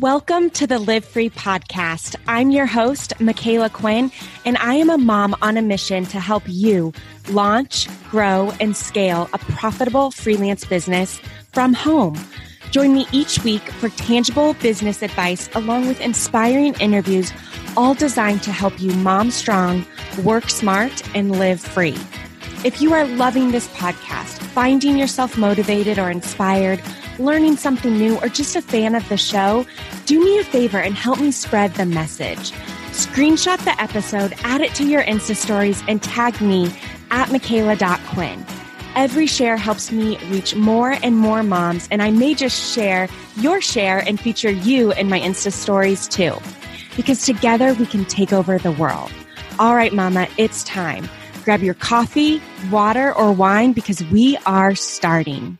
Welcome to the Live Free podcast. I'm your host, Micala Quinn, and I am a mom on a mission to help you launch, grow, and scale a profitable freelance business from home. Join me each week for tangible business advice along with inspiring interviews, all designed to help you mom strong, work smart, and live free. If you are loving this podcast, finding yourself motivated or inspired, learning something new, or just a fan of the show, do me a favor and help me spread the message. Screenshot the episode, add it to your Insta stories, and tag me at Micala.Quinn. Every share helps me reach more and more moms, and I may just share your share and feature you in my Insta stories too. Because together we can take over the world. All right, Mama, it's time. Grab your coffee, water, or wine because we are starting.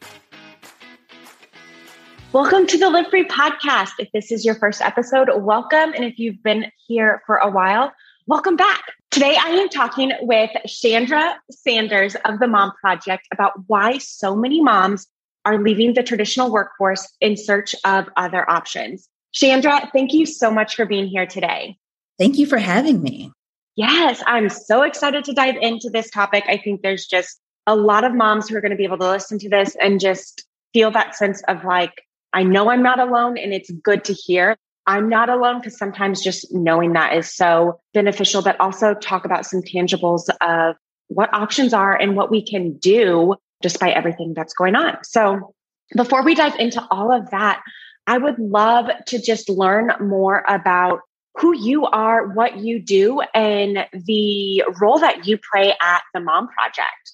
Welcome to the Live Free podcast. If this is your first episode, welcome. And if you've been here for a while, welcome back. Today, I am talking with Chandra Sanders of the Mom Project about why so many moms are leaving the traditional workforce in search of other options. Chandra, thank you so much for being here today. Thank you for having me. Yes, I'm so excited to dive into this topic. I think there's just a lot of moms who are going to be able to listen to this and just feel that sense of like, I know I'm not alone and it's good to hear. I'm not alone because sometimes just knowing that is so beneficial, but also talk about some tangibles of what options are and what we can do despite everything that's going on. So before we dive into all of that, I would love to just learn more about who you are, what you do, and the role that you play at the Mom Project.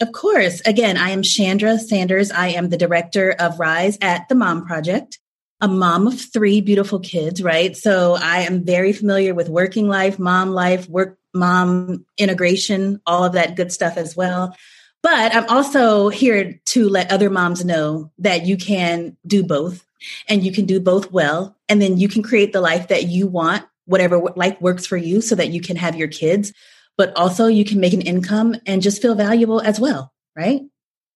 Of course. Again, I am Chandra Sanders. I am the director of Rise at the Mom Project, a mom of three beautiful kids, right? So I am very familiar with working life, mom life, work mom integration, all of that good stuff as well. But I'm also here to let other moms know that you can do both and you can do both well. And then you can create the life that you want, whatever life works for you, so that you can have your kids but also you can make an income and just feel valuable as well, right?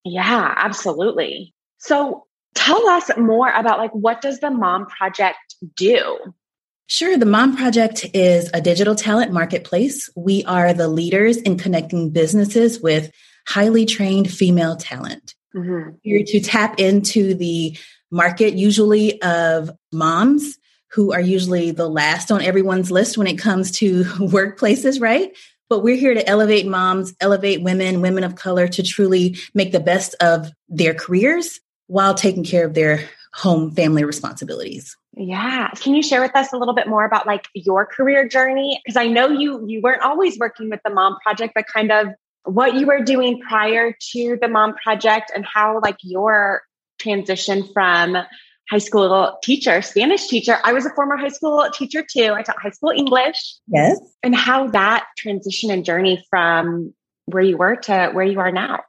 Yeah, absolutely. So tell us more about like what does the Mom Project do? Sure. The Mom Project is a digital talent marketplace. We are the leaders in connecting businesses with highly trained female talent. Mm-hmm. Here to tap into the market, usually of moms who are usually the last on everyone's list when it comes to workplaces, right? But we're here to elevate moms, elevate women, women of color to truly make the best of their careers while taking care of their home family responsibilities. Yeah. Can you share with us a little bit more about like your career journey? Because I know you you weren't always working with the Mom Project, but kind of what you were doing prior to the Mom Project and how like your transition from high school teacher, Spanish teacher. I was a former high school teacher too. I taught high school English. Yes. And how that transition and journey from where you were to where you are now.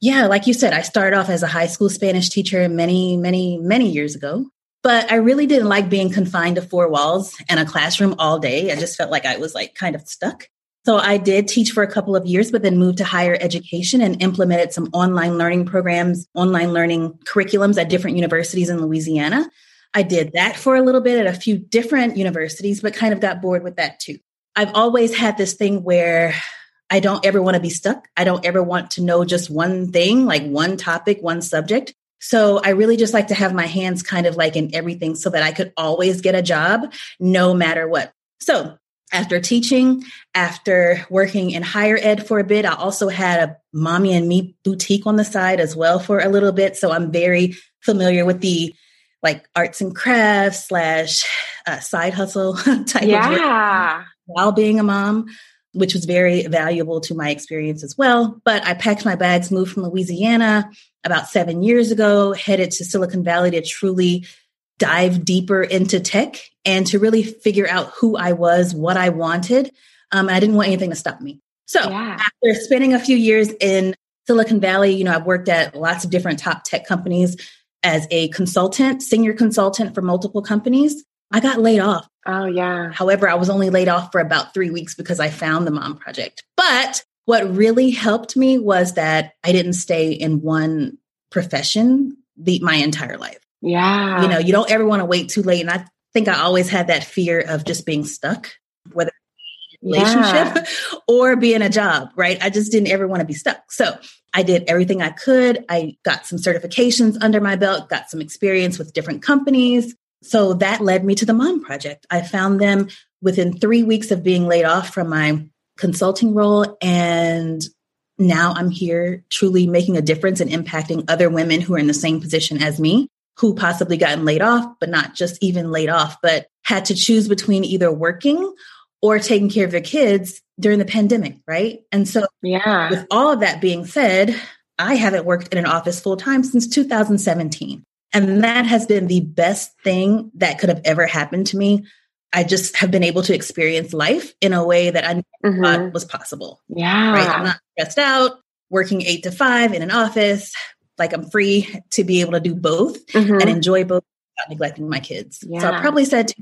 Yeah, like you said, I started off as a high school Spanish teacher many, many, many years ago. But I really didn't like being confined to four walls and a classroom all day. I just felt like I was like kind of stuck. So I did teach for a couple of years, but then moved to higher education and implemented some online learning programs, online learning curriculums at different universities in Louisiana. I did that for a little bit at a few different universities, but kind of got bored with that too. I've always had this thing where I don't ever want to be stuck. I don't ever want to know just one thing, like one topic, one subject. So I really just like to have my hands kind of like in everything so that I could always get a job no matter what. So after teaching, after working in higher ed for a bit, I also had a mommy and me boutique on the side as well for a little bit. So I'm very familiar with the like arts and crafts slash uh, side hustle type yeah. of work while being a mom, which was very valuable to my experience as well. But I packed my bags, moved from Louisiana about seven years ago, headed to Silicon Valley to truly dive deeper into tech and to really figure out who I was, what I wanted. Um, and I didn't want anything to stop me. So yeah. after spending a few years in Silicon Valley, you know, I've worked at lots of different top tech companies as a consultant, senior consultant for multiple companies. I got laid off. Oh, yeah. However, I was only laid off for about three weeks because I found the mom project. But what really helped me was that I didn't stay in one profession the, my entire life. Yeah. You know, you don't ever want to wait too late. And I think I always had that fear of just being stuck, whether relationship yeah. or be in a job, right? I just didn't ever want to be stuck. So I did everything I could. I got some certifications under my belt, got some experience with different companies. So that led me to the Mom Project. I found them within three weeks of being laid off from my consulting role. And now I'm here truly making a difference and impacting other women who are in the same position as me, who possibly gotten laid off, but not just even laid off, but had to choose between either working or taking care of their kids during the pandemic, right? And so, yeah. With all of that being said, I haven't worked in an office full time since 2017. And that has been the best thing that could have ever happened to me. I just have been able to experience life in a way that I mm-hmm. thought was possible. Yeah. Right. I'm not stressed out, working eight to five in an office. Like I'm free to be able to do both mm-hmm. and enjoy both without neglecting my kids. Yeah. So I probably said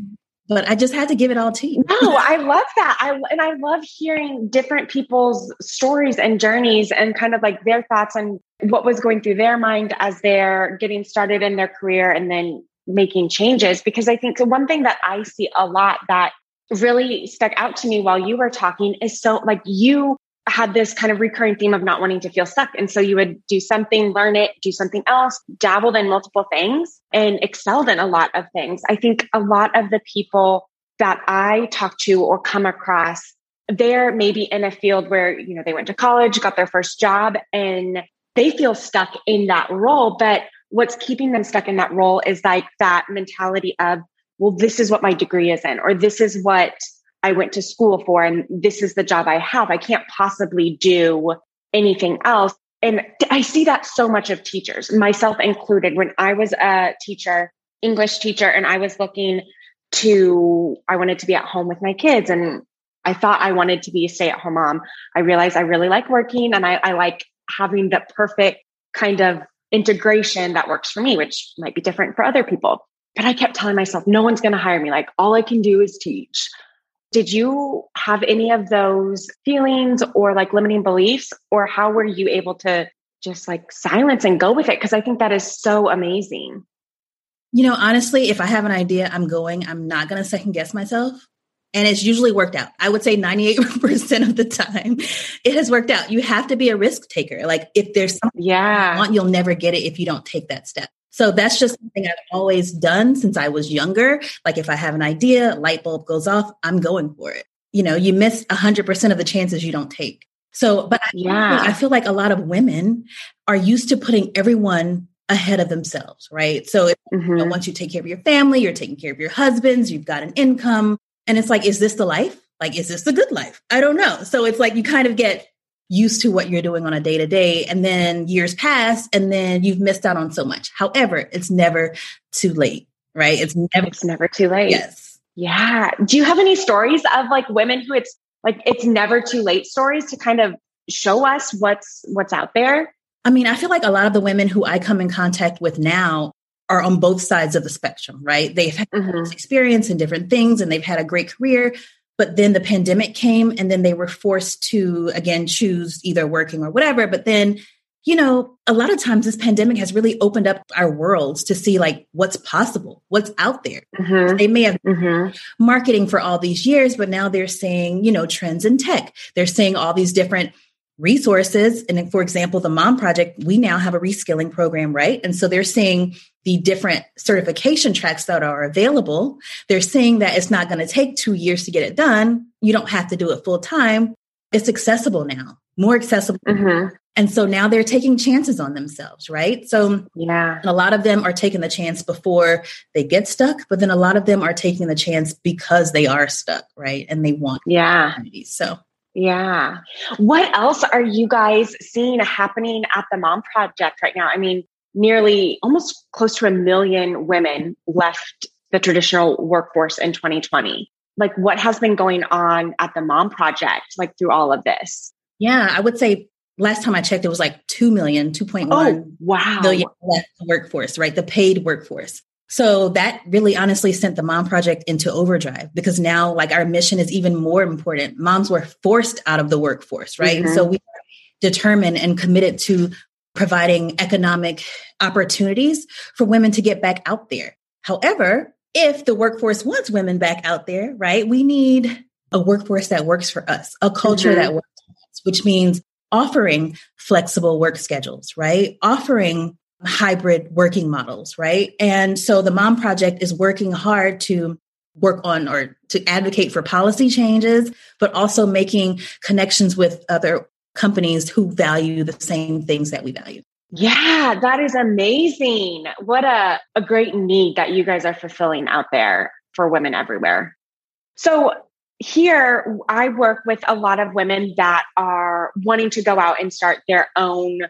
but I just had to give it all to you. no, I love that. I and I love hearing different people's stories and journeys and kind of like their thoughts on what was going through their mind as they're getting started in their career and then making changes because I think the one thing that I see a lot that really stuck out to me while you were talking is so like you had this kind of recurring theme of not wanting to feel stuck. And so you would do something, learn it, do something else, dabbled in multiple things and excelled in a lot of things. I think a lot of the people that I talk to or come across, they're maybe in a field where, you know, they went to college, got their first job and they feel stuck in that role. But what's keeping them stuck in that role is like that mentality of, well, this is what my degree is in, or this is what I went to school for and this is the job I have. I can't possibly do anything else. And I see that so much of teachers, myself included. When I was a teacher, English teacher, and I was looking to, I wanted to be at home with my kids and I thought I wanted to be a stay at home mom. I realized I really like working and I, I like having the perfect kind of integration that works for me, which might be different for other people. But I kept telling myself, no one's going to hire me. Like all I can do is teach. Did you have any of those feelings or like limiting beliefs, or how were you able to just like silence and go with it? Because I think that is so amazing. You know, honestly, if I have an idea, I'm going, I'm not going to second guess myself. And it's usually worked out. I would say 98% of the time it has worked out. You have to be a risk taker. Like if there's something yeah. you want, you'll never get it if you don't take that step. So that's just something I've always done since I was younger. Like if I have an idea, light bulb goes off, I'm going for it. You know, you miss 100% of the chances you don't take. So, but I, yeah. I feel like a lot of women are used to putting everyone ahead of themselves, right? So mm-hmm. you know, mm-hmm. once you take care of your family, you're taking care of your husbands, you've got an income. And it's like, is this the life? Like, is this the good life? I don't know. So it's like you kind of get used to what you're doing on a day to day and then years pass and then you've missed out on so much. However, it's never too late, right? It's never it's never too late. Yes. Yeah. Do you have any stories of like women who it's like it's never too late stories to kind of show us what's what's out there? I mean, I feel like a lot of the women who I come in contact with now are on both sides of the spectrum, right? They've had mm-hmm. experience in different things and they've had a great career, but then the pandemic came and then they were forced to again choose either working or whatever but then you know a lot of times this pandemic has really opened up our worlds to see like what's possible what's out there mm-hmm. they may have mm-hmm. marketing for all these years but now they're saying you know trends in tech they're saying all these different resources. And for example, the Mom Project, we now have a reskilling program, right? And so they're saying the different certification tracks that are available. They're saying that it's not going to take two years to get it done. You don't have to do it full time. It's accessible now, more accessible. Mm-hmm. And so now they're taking chances on themselves, right? So, yeah, a lot of them are taking the chance before they get stuck, but then a lot of them are taking the chance because they are stuck, right? And they want, yeah. So, yeah. What else are you guys seeing happening at the Mom Project right now? I mean, nearly almost close to a million women left the traditional workforce in 2020. Like, what has been going on at the Mom Project, like through all of this? Yeah, I would say last time I checked, it was like 2 million, 2.1 oh, wow. million left workforce, right? The paid workforce. So that really honestly sent the Mom Project into overdrive because now, like, our mission is even more important. Moms were forced out of the workforce, right? Mm-hmm. So we determined and committed to providing economic opportunities for women to get back out there. However, if the workforce wants women back out there, right, we need a workforce that works for us, a culture mm-hmm. that works for us, which means offering flexible work schedules, right? Offering hybrid working models, right? And so the Mom Project is working hard to work on or to advocate for policy changes, but also making connections with other companies who value the same things that we value. Yeah, that is amazing. What a, a great need that you guys are fulfilling out there for women everywhere. So, here I work with a lot of women that are wanting to go out and start their own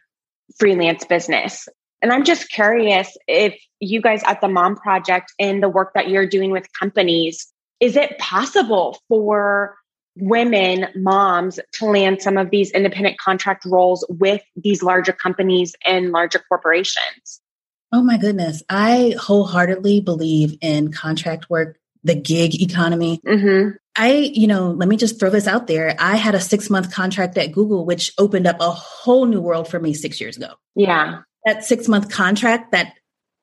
freelance business. And I'm just curious if you guys at the Mom Project and the work that you're doing with companies, is it possible for women, moms, to land some of these independent contract roles with these larger companies and larger corporations? Oh my goodness. I wholeheartedly believe in contract work, the gig economy. Mm-hmm. I, you know, let me just throw this out there. I had a six month contract at Google, which opened up a whole new world for me six years ago. Yeah that six month contract, that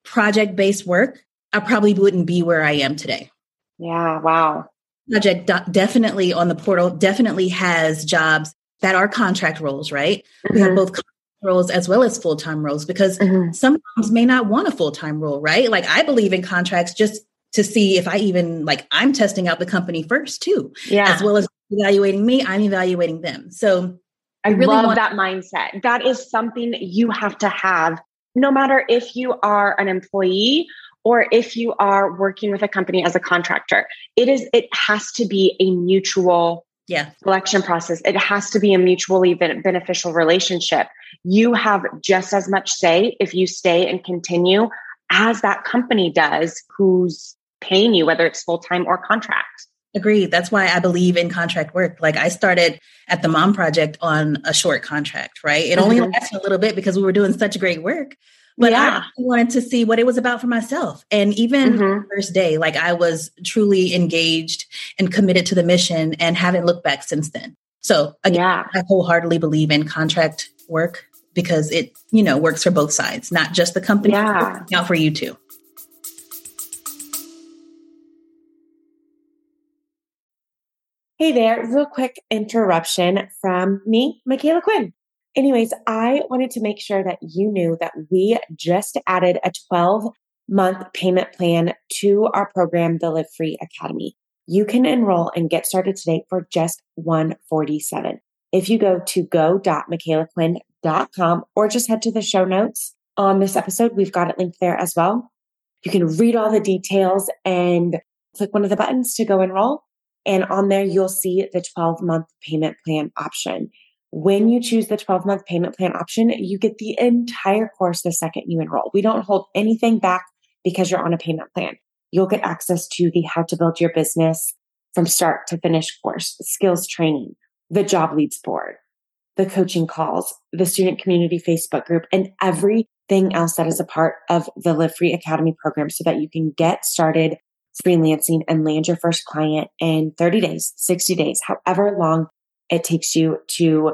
project based work, I probably wouldn't be where I am today. Yeah, wow. Project definitely on the portal definitely has jobs that are contract roles, right? Mm-hmm. We have mm-hmm. both roles as well as full time roles because mm-hmm. some moms may not want a full time role, right? Like I believe in contracts just to see if I even like I'm testing out the company first too. Yeah. As well as evaluating me, I'm evaluating them. So I really love want- that mindset. That is something you have to have no matter if you are an employee or if you are working with a company as a contractor. It is it has to be a mutual yeah. selection process. It has to be a mutually beneficial relationship. You have just as much say if you stay and continue as that company does who's paying you, whether it's full time or contract. Agreed. That's why I believe in contract work. Like I started at the Mom Project on a short contract, right? It mm-hmm. only lasted a little bit because we were doing such great work. But yeah. I wanted to see what it was about for myself. And even mm-hmm. first day, like I was truly engaged and committed to the mission and haven't looked back since then. So again, yeah. I wholeheartedly believe in contract work because it, you know, works for both sides, not just the company, yeah. out for you too. Hey there, real quick interruption from me, Micala Quinn. Anyways, I wanted to make sure that you knew that we just added a 12 month payment plan to our program, the Live Free Academy. You can enroll and get started today for just 147. If you go to go.micalaquinn.com or just head to the show notes on this episode, we've got it linked there as well. You can read all the details and click one of the buttons to go enroll. And on there, you'll see the 12 month payment plan option. When you choose the 12 month payment plan option, you get the entire course the second you enroll. We don't hold anything back because you're on a payment plan. You'll get access to the how to build your business from start to finish course, skills training, the job leads board, the coaching calls, the student community Facebook group, and everything else that is a part of the Live Free Academy program so that you can get started freelancing and land your first client in 30 days, 60 days, however long it takes you to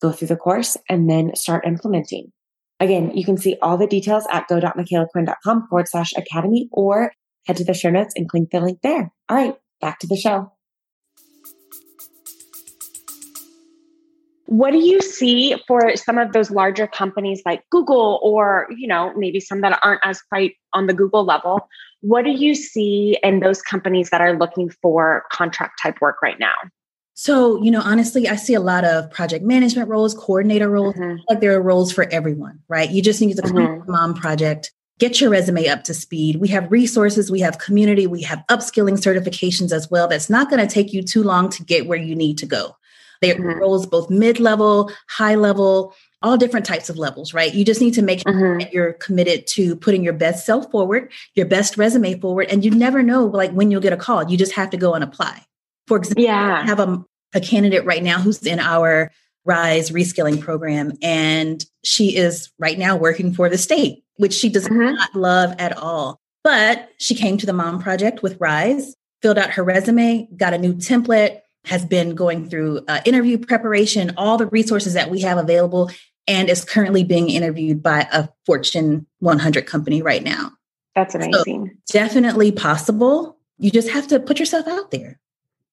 go through the course and then start implementing. Again, you can see all the details at go.micalaquinn.com forward slash academy or head to the show notes and click the link there. All right, back to the show. What do you see for some of those larger companies like Google or, you know, maybe some that aren't as quite on the Google level? What do you see in those companies that are looking for contract type work right now? So, you know, honestly, I see a lot of project management roles, coordinator roles, mm-hmm. like there are roles for everyone, right? You just need to come mm-hmm. mom project, get your resume up to speed. We have resources, we have community, we have upskilling certifications as well. That's not going to take you too long to get where you need to go. There are mm-hmm. roles both mid level, high level, all different types of levels, right? You just need to make sure mm-hmm. that you're committed to putting your best self forward, your best resume forward, and you never know like when you'll get a call. You just have to go and apply. For example, yeah. I have a, a candidate right now who's in our Rise reskilling program, and she is right now working for the state, which she does mm-hmm. not love at all. But she came to the Mom Project with Rise, filled out her resume, got a new template, has been going through uh, interview preparation, all the resources that we have available, and is currently being interviewed by a Fortune 100 company right now. That's amazing. So definitely possible. You just have to put yourself out there.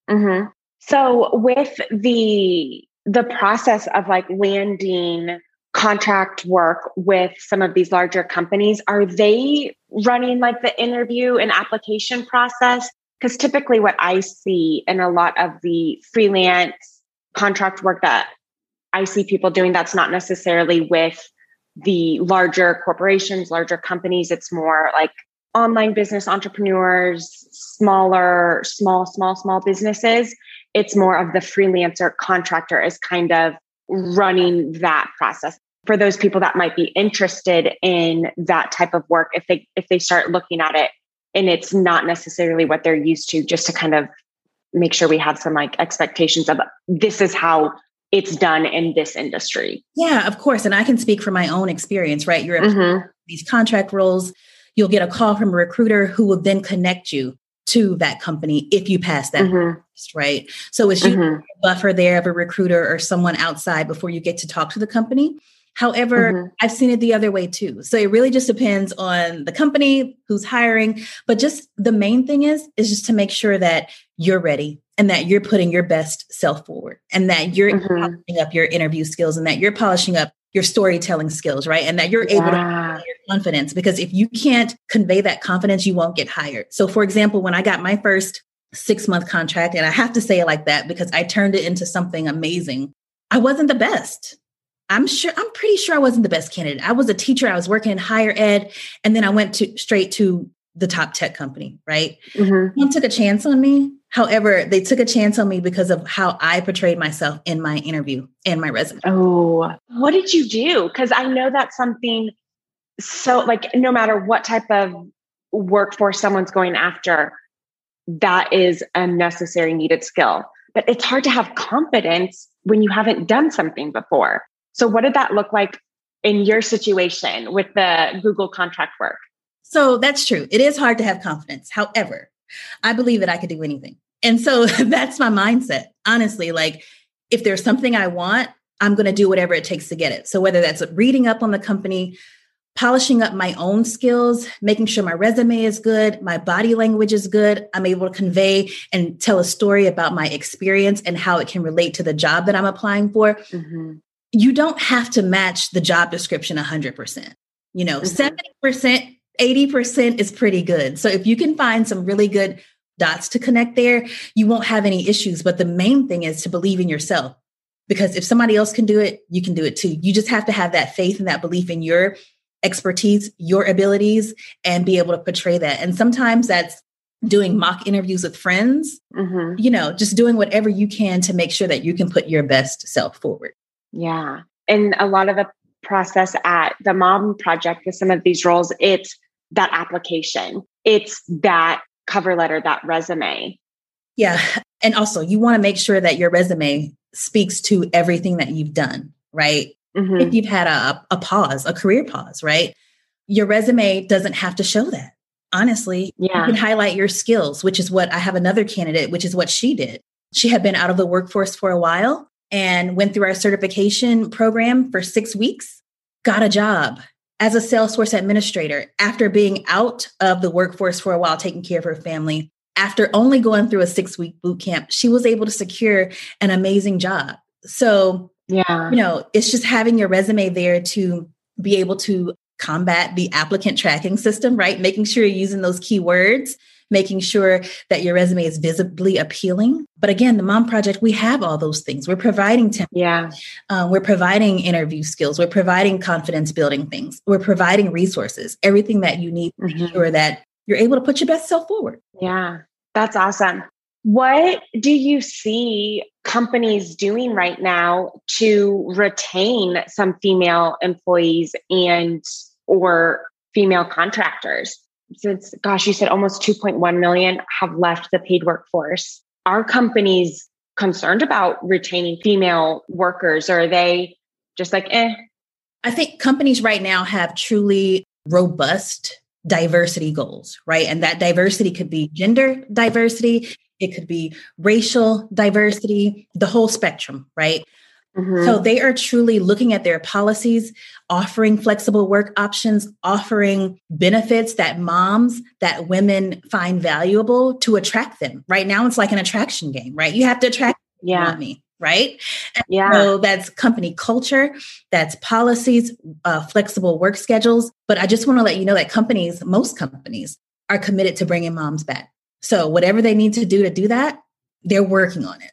Mm-hmm. So with the the process of like landing contract work with some of these larger companies, are they running like the interview and application process? Because typically, what I see in a lot of the freelance contract work that I see people doing, that's not necessarily with the larger corporations, larger companies. It's more like online business entrepreneurs, smaller, small, small, small businesses. It's more of the freelancer contractor is kind of running that process for those people that might be interested in that type of work if they if they start looking at it and it's not necessarily what they're used to just to kind of make sure we have some like expectations of this is how it's done in this industry yeah of course and i can speak from my own experience right you're mm-hmm. these contract roles you'll get a call from a recruiter who will then connect you to that company if you pass that mm-hmm. right so it's you mm-hmm. buffer there of a recruiter or someone outside before you get to talk to the company However, mm-hmm. I've seen it the other way too. So it really just depends on the company who's hiring. But just the main thing is, is just to make sure that you're ready and that you're putting your best self forward and that you're mm-hmm. polishing up your interview skills and that you're polishing up your storytelling skills, right? And that you're able yeah. to your confidence because if you can't convey that confidence, you won't get hired. So, for example, when I got my first six month contract, and I have to say it like that because I turned it into something amazing, I wasn't the best. I'm sure I'm pretty sure I wasn't the best candidate. I was a teacher, I was working in higher ed, and then I went to straight to the top tech company, right? Mm-hmm. One took a chance on me. However, they took a chance on me because of how I portrayed myself in my interview and my resume. Oh, what did you do? Because I know that's something so, like, no matter what type of workforce someone's going after, that is a necessary, needed skill. But it's hard to have confidence when you haven't done something before. So, what did that look like in your situation with the Google contract work? So, that's true. It is hard to have confidence. However, I believe that I could do anything. And so that's my mindset. Honestly, like if there's something I want, I'm going to do whatever it takes to get it. So, whether that's reading up on the company, polishing up my own skills, making sure my resume is good, my body language is good, I'm able to convey and tell a story about my experience and how it can relate to the job that I'm applying for. Mm-hmm you don't have to match the job description 100%. You know, mm-hmm. 70%, 80% is pretty good. So if you can find some really good dots to connect there, you won't have any issues. But the main thing is to believe in yourself. Because if somebody else can do it, you can do it too. You just have to have that faith and that belief in your expertise, your abilities, and be able to portray that. And sometimes that's doing mock interviews with friends, mm-hmm. you know, just doing whatever you can to make sure that you can put your best self forward. Yeah. And a lot of the process at the Mom Project with some of these roles, it's that application, it's that cover letter, that resume. Yeah. And also, you want to make sure that your resume speaks to everything that you've done, right? Mm-hmm. If you've had a, a pause, a career pause, right? Your resume doesn't have to show that. Honestly, yeah. you can highlight your skills, which is what I have another candidate, which is what she did. She had been out of the workforce for a while and went through our certification program for six weeks, got a job as a Salesforce administrator after being out of the workforce for a while, taking care of her family. After only going through a six week boot camp, she was able to secure an amazing job. So, yeah, you know, it's just having your resume there to be able to combat the applicant tracking system, right? Making sure you're using those keywords making sure that your resume is visibly appealing. But again, the Mom Project, we have all those things. We're providing templates. Yeah. Uh, we're providing interview skills. We're providing confidence building things. We're providing resources, everything that you need to mm-hmm. make sure that you're able to put your best self forward. Yeah, that's awesome. What do you see companies doing right now to retain some female employees and or female contractors? Since gosh you said almost 2.1 million have left the paid workforce. Are companies concerned about retaining female workers or are they just like eh? I think companies right now have truly robust diversity goals right? And that diversity could be gender diversity it could be racial diversity the whole spectrum right Mm-hmm. So they are truly looking at their policies, offering flexible work options, offering benefits that moms, that women find valuable to attract them. Right now, it's like an attraction game, right? You have to attract yeah. me right? And yeah. So that's company culture, that's policies, uh, flexible work schedules. But I just want to let you know that companies, most companies, are committed to bringing moms back. So whatever they need to do to do that, they're working on it.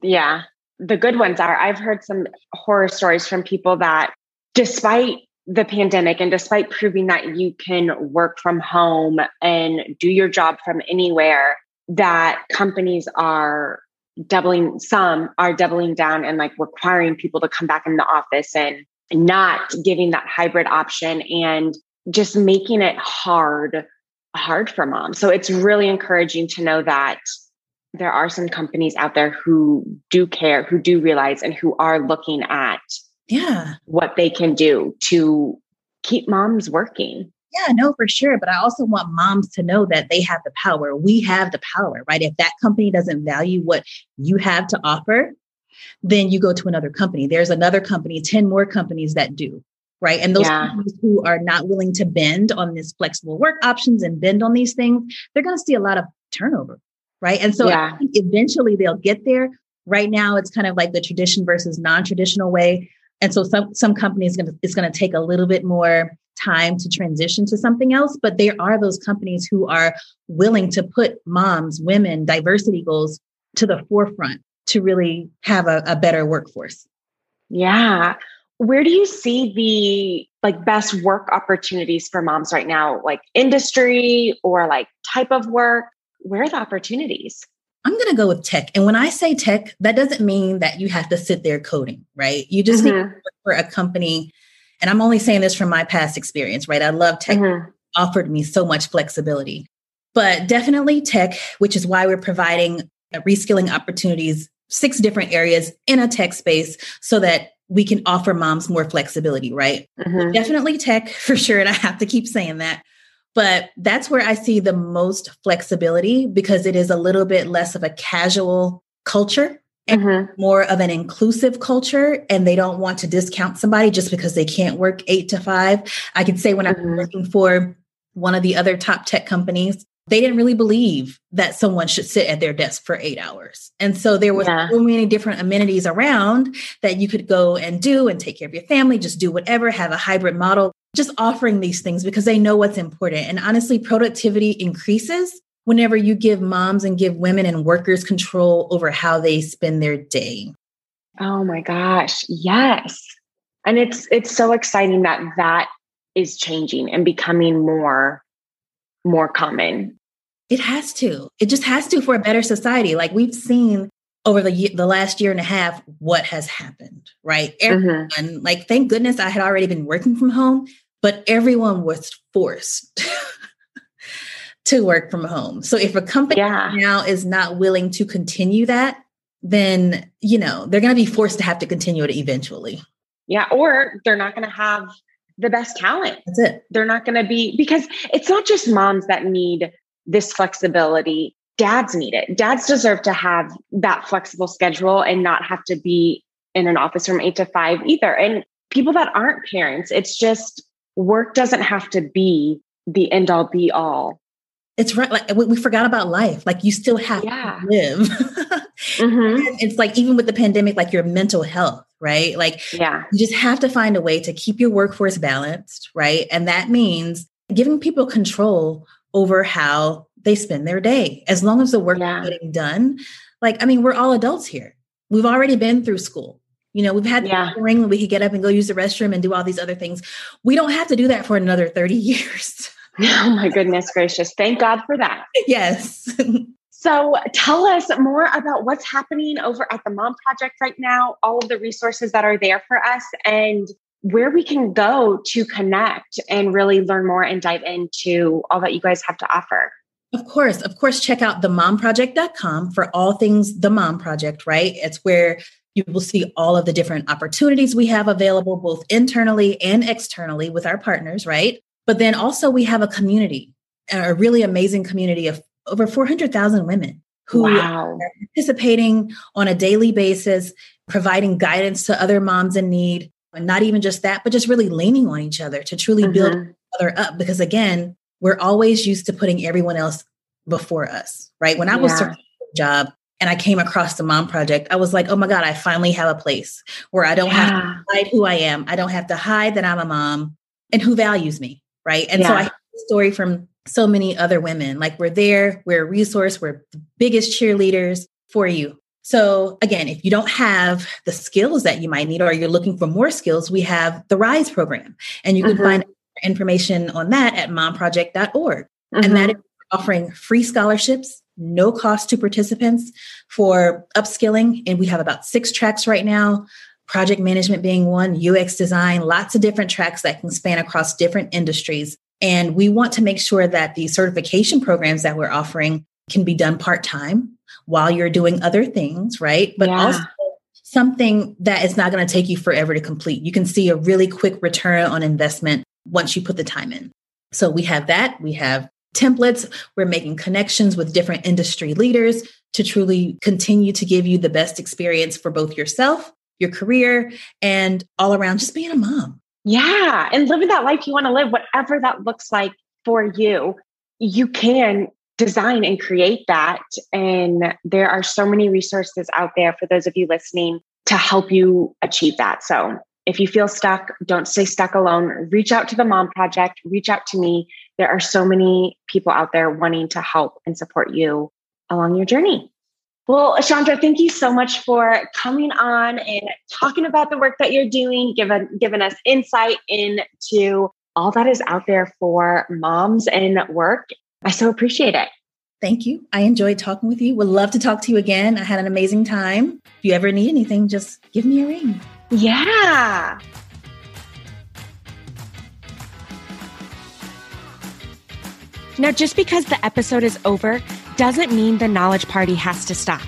Yeah the good ones are I've heard some horror stories from people that despite the pandemic and despite proving that you can work from home and do your job from anywhere, that companies are doubling, some are doubling down and like requiring people to come back in the office and not giving that hybrid option and just making it hard, hard for moms. So it's really encouraging to know that there are some companies out there who do care, who do realize, and who are looking at yeah what they can do to keep moms working. Yeah, no, for sure. But I also want moms to know that they have the power. We have the power, right? If that company doesn't value what you have to offer, then you go to another company. There's another company, 10 more companies that do, right? And those yeah. companies who are not willing to bend on this flexible work options and bend on these things, they're going to see a lot of turnover right? And so yeah. eventually they'll get there. Right now, it's kind of like the tradition versus non-traditional way, and so some some companies gonna, it's going to take a little bit more time to transition to something else. But there are those companies who are willing to put moms, women, diversity goals to the forefront to really have a, a better workforce. Yeah. Where do you see the like best work opportunities for moms right now? Like industry or like type of work? Where are the opportunities? I'm going to go with tech. And when I say tech, that doesn't mean that you have to sit there coding, right? You just mm-hmm. need to work for a company. And I'm only saying this from my past experience, right? I love tech, mm-hmm. offered me so much flexibility. But definitely tech, which is why we're providing reskilling opportunities, six different areas in a tech space so that we can offer moms more flexibility, right? Mm-hmm. Definitely tech for sure. And I have to keep saying that. But that's where I see the most flexibility because it is a little bit less of a casual culture and mm-hmm. more of an inclusive culture. And they don't want to discount somebody just because they can't work eight to five. I can say when mm-hmm. i was working for one of the other top tech companies, they didn't really believe that someone should sit at their desk for eight hours. And so there was yeah. so many different amenities around that you could go and do and take care of your family, just do whatever, have a hybrid model just offering these things because they know what's important. And honestly, productivity increases whenever you give moms and give women and workers control over how they spend their day. Oh my gosh, yes. And it's it's so exciting that that is changing and becoming more more common. It has to. It just has to for a better society. Like we've seen over the the last year and a half what has happened, right? Mm-hmm. Everyone, mm-hmm. like thank goodness I had already been working from home but everyone was forced to work from home. So if a company yeah. now is not willing to continue that, then you know they're going to be forced to have to continue it eventually. Yeah, or they're not going to have the best talent. That's it. They're not going to be because it's not just moms that need this flexibility. Dads need it. Dads deserve to have that flexible schedule and not have to be in an office from 8 to 5 either. And people that aren't parents, it's just work doesn't have to be the end all be all. It's right. Like we forgot about life. Like you still have yeah. to live. mm-hmm. It's like even with the pandemic, like your mental health, right? Like yeah, you just have to find a way to keep your workforce balanced, right? And that means giving people control over how they spend their day. As long as the work yeah. is getting done, like I mean, we're all adults here. We've already been through school. You know, we've had yeah. the ring when we could get up and go use the restroom and do all these other things. We don't have to do that for another 30 years. oh my goodness gracious. Thank God for that. Yes. so tell us more about what's happening over at the Mom Project right now, all of the resources that are there for us, and where we can go to connect and really learn more and dive into all that you guys have to offer. Of course, of course, check out themomproject.com for all things the Mom Project, right? It's where you will see all of the different opportunities we have available, both internally and externally with our partners, right? But then also, we have a community, a really amazing community of over 400,000 women who wow. are participating on a daily basis providing guidance to other moms in need. And not even just that, but just really leaning on each other to truly mm-hmm. build each other up. Because again, we're always used to putting everyone else before us, right? When I was yeah. a job and I came across the Mom Project, I was like, oh my God, I finally have a place where I don't yeah. have to hide who I am. I don't have to hide that I'm a mom and who values me, right? And yeah. so I story from so many other women. Like we're there, we're a resource, we're the biggest cheerleaders for you. So again, if you don't have the skills that you might need or you're looking for more skills, we have the RISE program. And you can mm-hmm. find information on that at momproject.org. Mm-hmm. And that mm-hmm. offering free scholarships, no cost to participants for upskilling. And we have about six tracks right now project management being one, UX design, lots of different tracks that can span across different industries. And we want to make sure that the certification programs that we're offering can be done part time while you're doing other things, right? But yeah. also something that is not going to take you forever to complete. You can see a really quick return on investment once you put the time in. So we have that. We have templates. We're making connections with different industry leaders to truly continue to give you the best experience for both yourself, your career, and all around just being a mom. Yeah. And living that life you want to live, whatever that looks like for you, you can design and create that. And there are so many resources out there for those of you listening to help you achieve that. So if you feel stuck, don't stay stuck alone. Reach out to the Mom Project, reach out to me. There are so many people out there wanting to help and support you along your journey. Well, Chandra, thank you so much for coming on and talking about the work that you're doing, giving, giving us insight into all that is out there for moms and work. I so appreciate it. Thank you. I enjoyed talking with you. Would love to talk to you again. I had an amazing time. If you ever need anything, just give me a ring. Yeah. Now, just because the episode is over doesn't mean the knowledge party has to stop.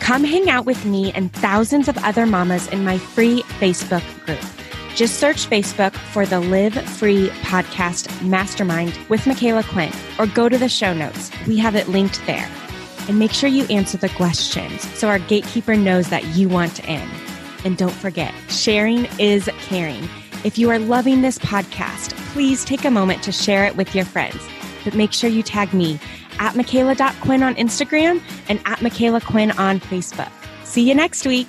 Come hang out with me and thousands of other mamas in my free Facebook group. Just search Facebook for the Live Free Podcast Mastermind with Micala Quinn or go to the show notes. We have it linked there. And make sure you answer the questions so our gatekeeper knows that you want in. And don't forget, sharing is caring. If you are loving this podcast, please take a moment to share it with your friends. But make sure you tag me at Micala.Quinn on Instagram and at Micala Quinn on Facebook. See you next week.